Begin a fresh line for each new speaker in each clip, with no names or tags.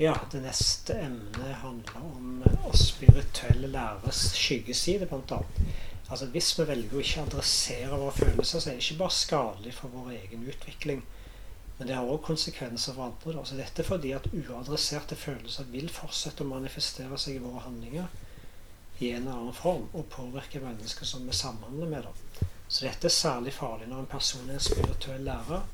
Ja, det neste emnet handler om å spirituelle læres skyggeside, bl.a. Altså, hvis vi velger å ikke adressere våre følelser, så er det ikke bare skadelig for vår egen utvikling, men det har òg konsekvenser for andre. Da. Så dette er fordi at uadresserte følelser vil fortsette å manifestere seg i våre handlinger i en eller annen form og påvirke mennesker som vi samhandler med. Da. Så dette er særlig farlig når en person er en spirituell lærer.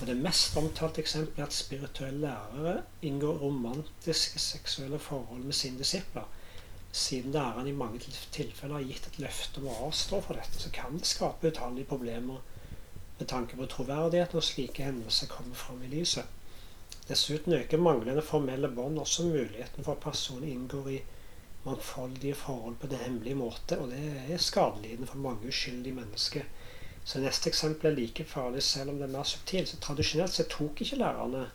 Og Det mest omtalte eksempelet er at spirituelle lærere inngår romantiske seksuelle forhold med sine disipler. Siden læreren i mange tilfeller har gitt et løfte om å avstå fra dette, så kan det skape utallige problemer med tanke på troverdighet når slike hendelser kommer fram i lyset. Dessuten øker manglende formelle bånd også muligheten for at personen inngår i mangfoldige forhold på det hemmelige måte, og det er skadelidende for mange uskyldige mennesker. Så neste eksempel er like farlig selv om det er mer subtilt. Så tradisjonelt så tok ikke lærerne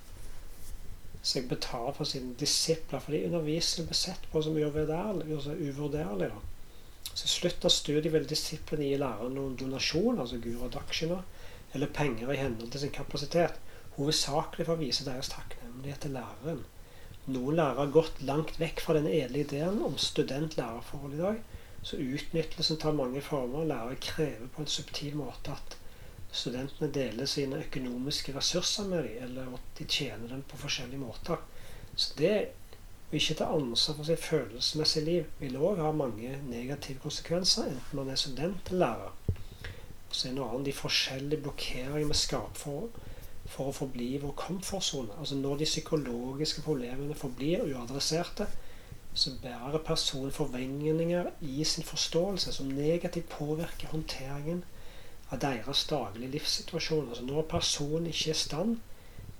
seg betalt for sine disipler, fordi undervisningen ble sett på som uvurderlig. uvurderlig da. Så i slutt av studiet vil disiplene gi læreren noen donasjoner, altså gura dakshina, eller penger i henhold til sin kapasitet, hovedsakelig for å vise deres takknemlighet til læreren. Noen lærere har gått langt vekk fra den edle ideen om student-lærerforhold i dag. Så utnyttelsen tar mange former. Lærere krever på en subtil måte at studentene deler sine økonomiske ressurser med dem, eller at de tjener dem på forskjellige måter. Så det å ikke ta ansvar for sitt følelsesmessige liv vil òg ha mange negative konsekvenser, enten man er student eller lærer. Så er noe annet de forskjellige blokkeringene vi skaper for for å forbli vår komfortsone. Altså når de psykologiske problemene forblir uadresserte, så bærer personen forventninger i sin forståelse som negativt påvirker håndteringen av deres daglige livssituasjon. Altså når personen ikke er i stand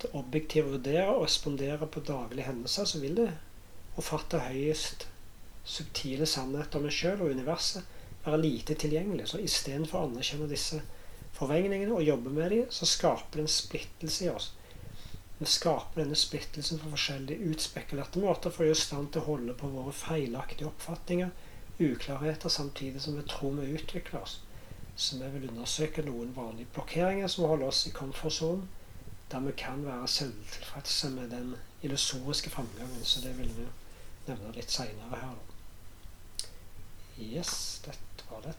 til objektivt å vurdere og respondere på daglige hendelser, så vil det å fatte høyest subtile sannheter om en sjøl og universet være lite tilgjengelig. Så istedenfor å anerkjenne disse forventningene og jobbe med dem, så skaper det en splittelse i oss. Vi skaper denne splittelsen på forskjellige utspekulerte måter for å gjøre stand til å holde på våre feilaktige oppfatninger, uklarheter, samtidig som vi tror vi utvikler oss. Så vi vil undersøke noen vanlige blokkeringer som holder oss i komfortsonen, der vi kan være selvtilfredse med den illusoriske framgangen. Så det vil vi nevne litt seinere her. Yes, dette var det.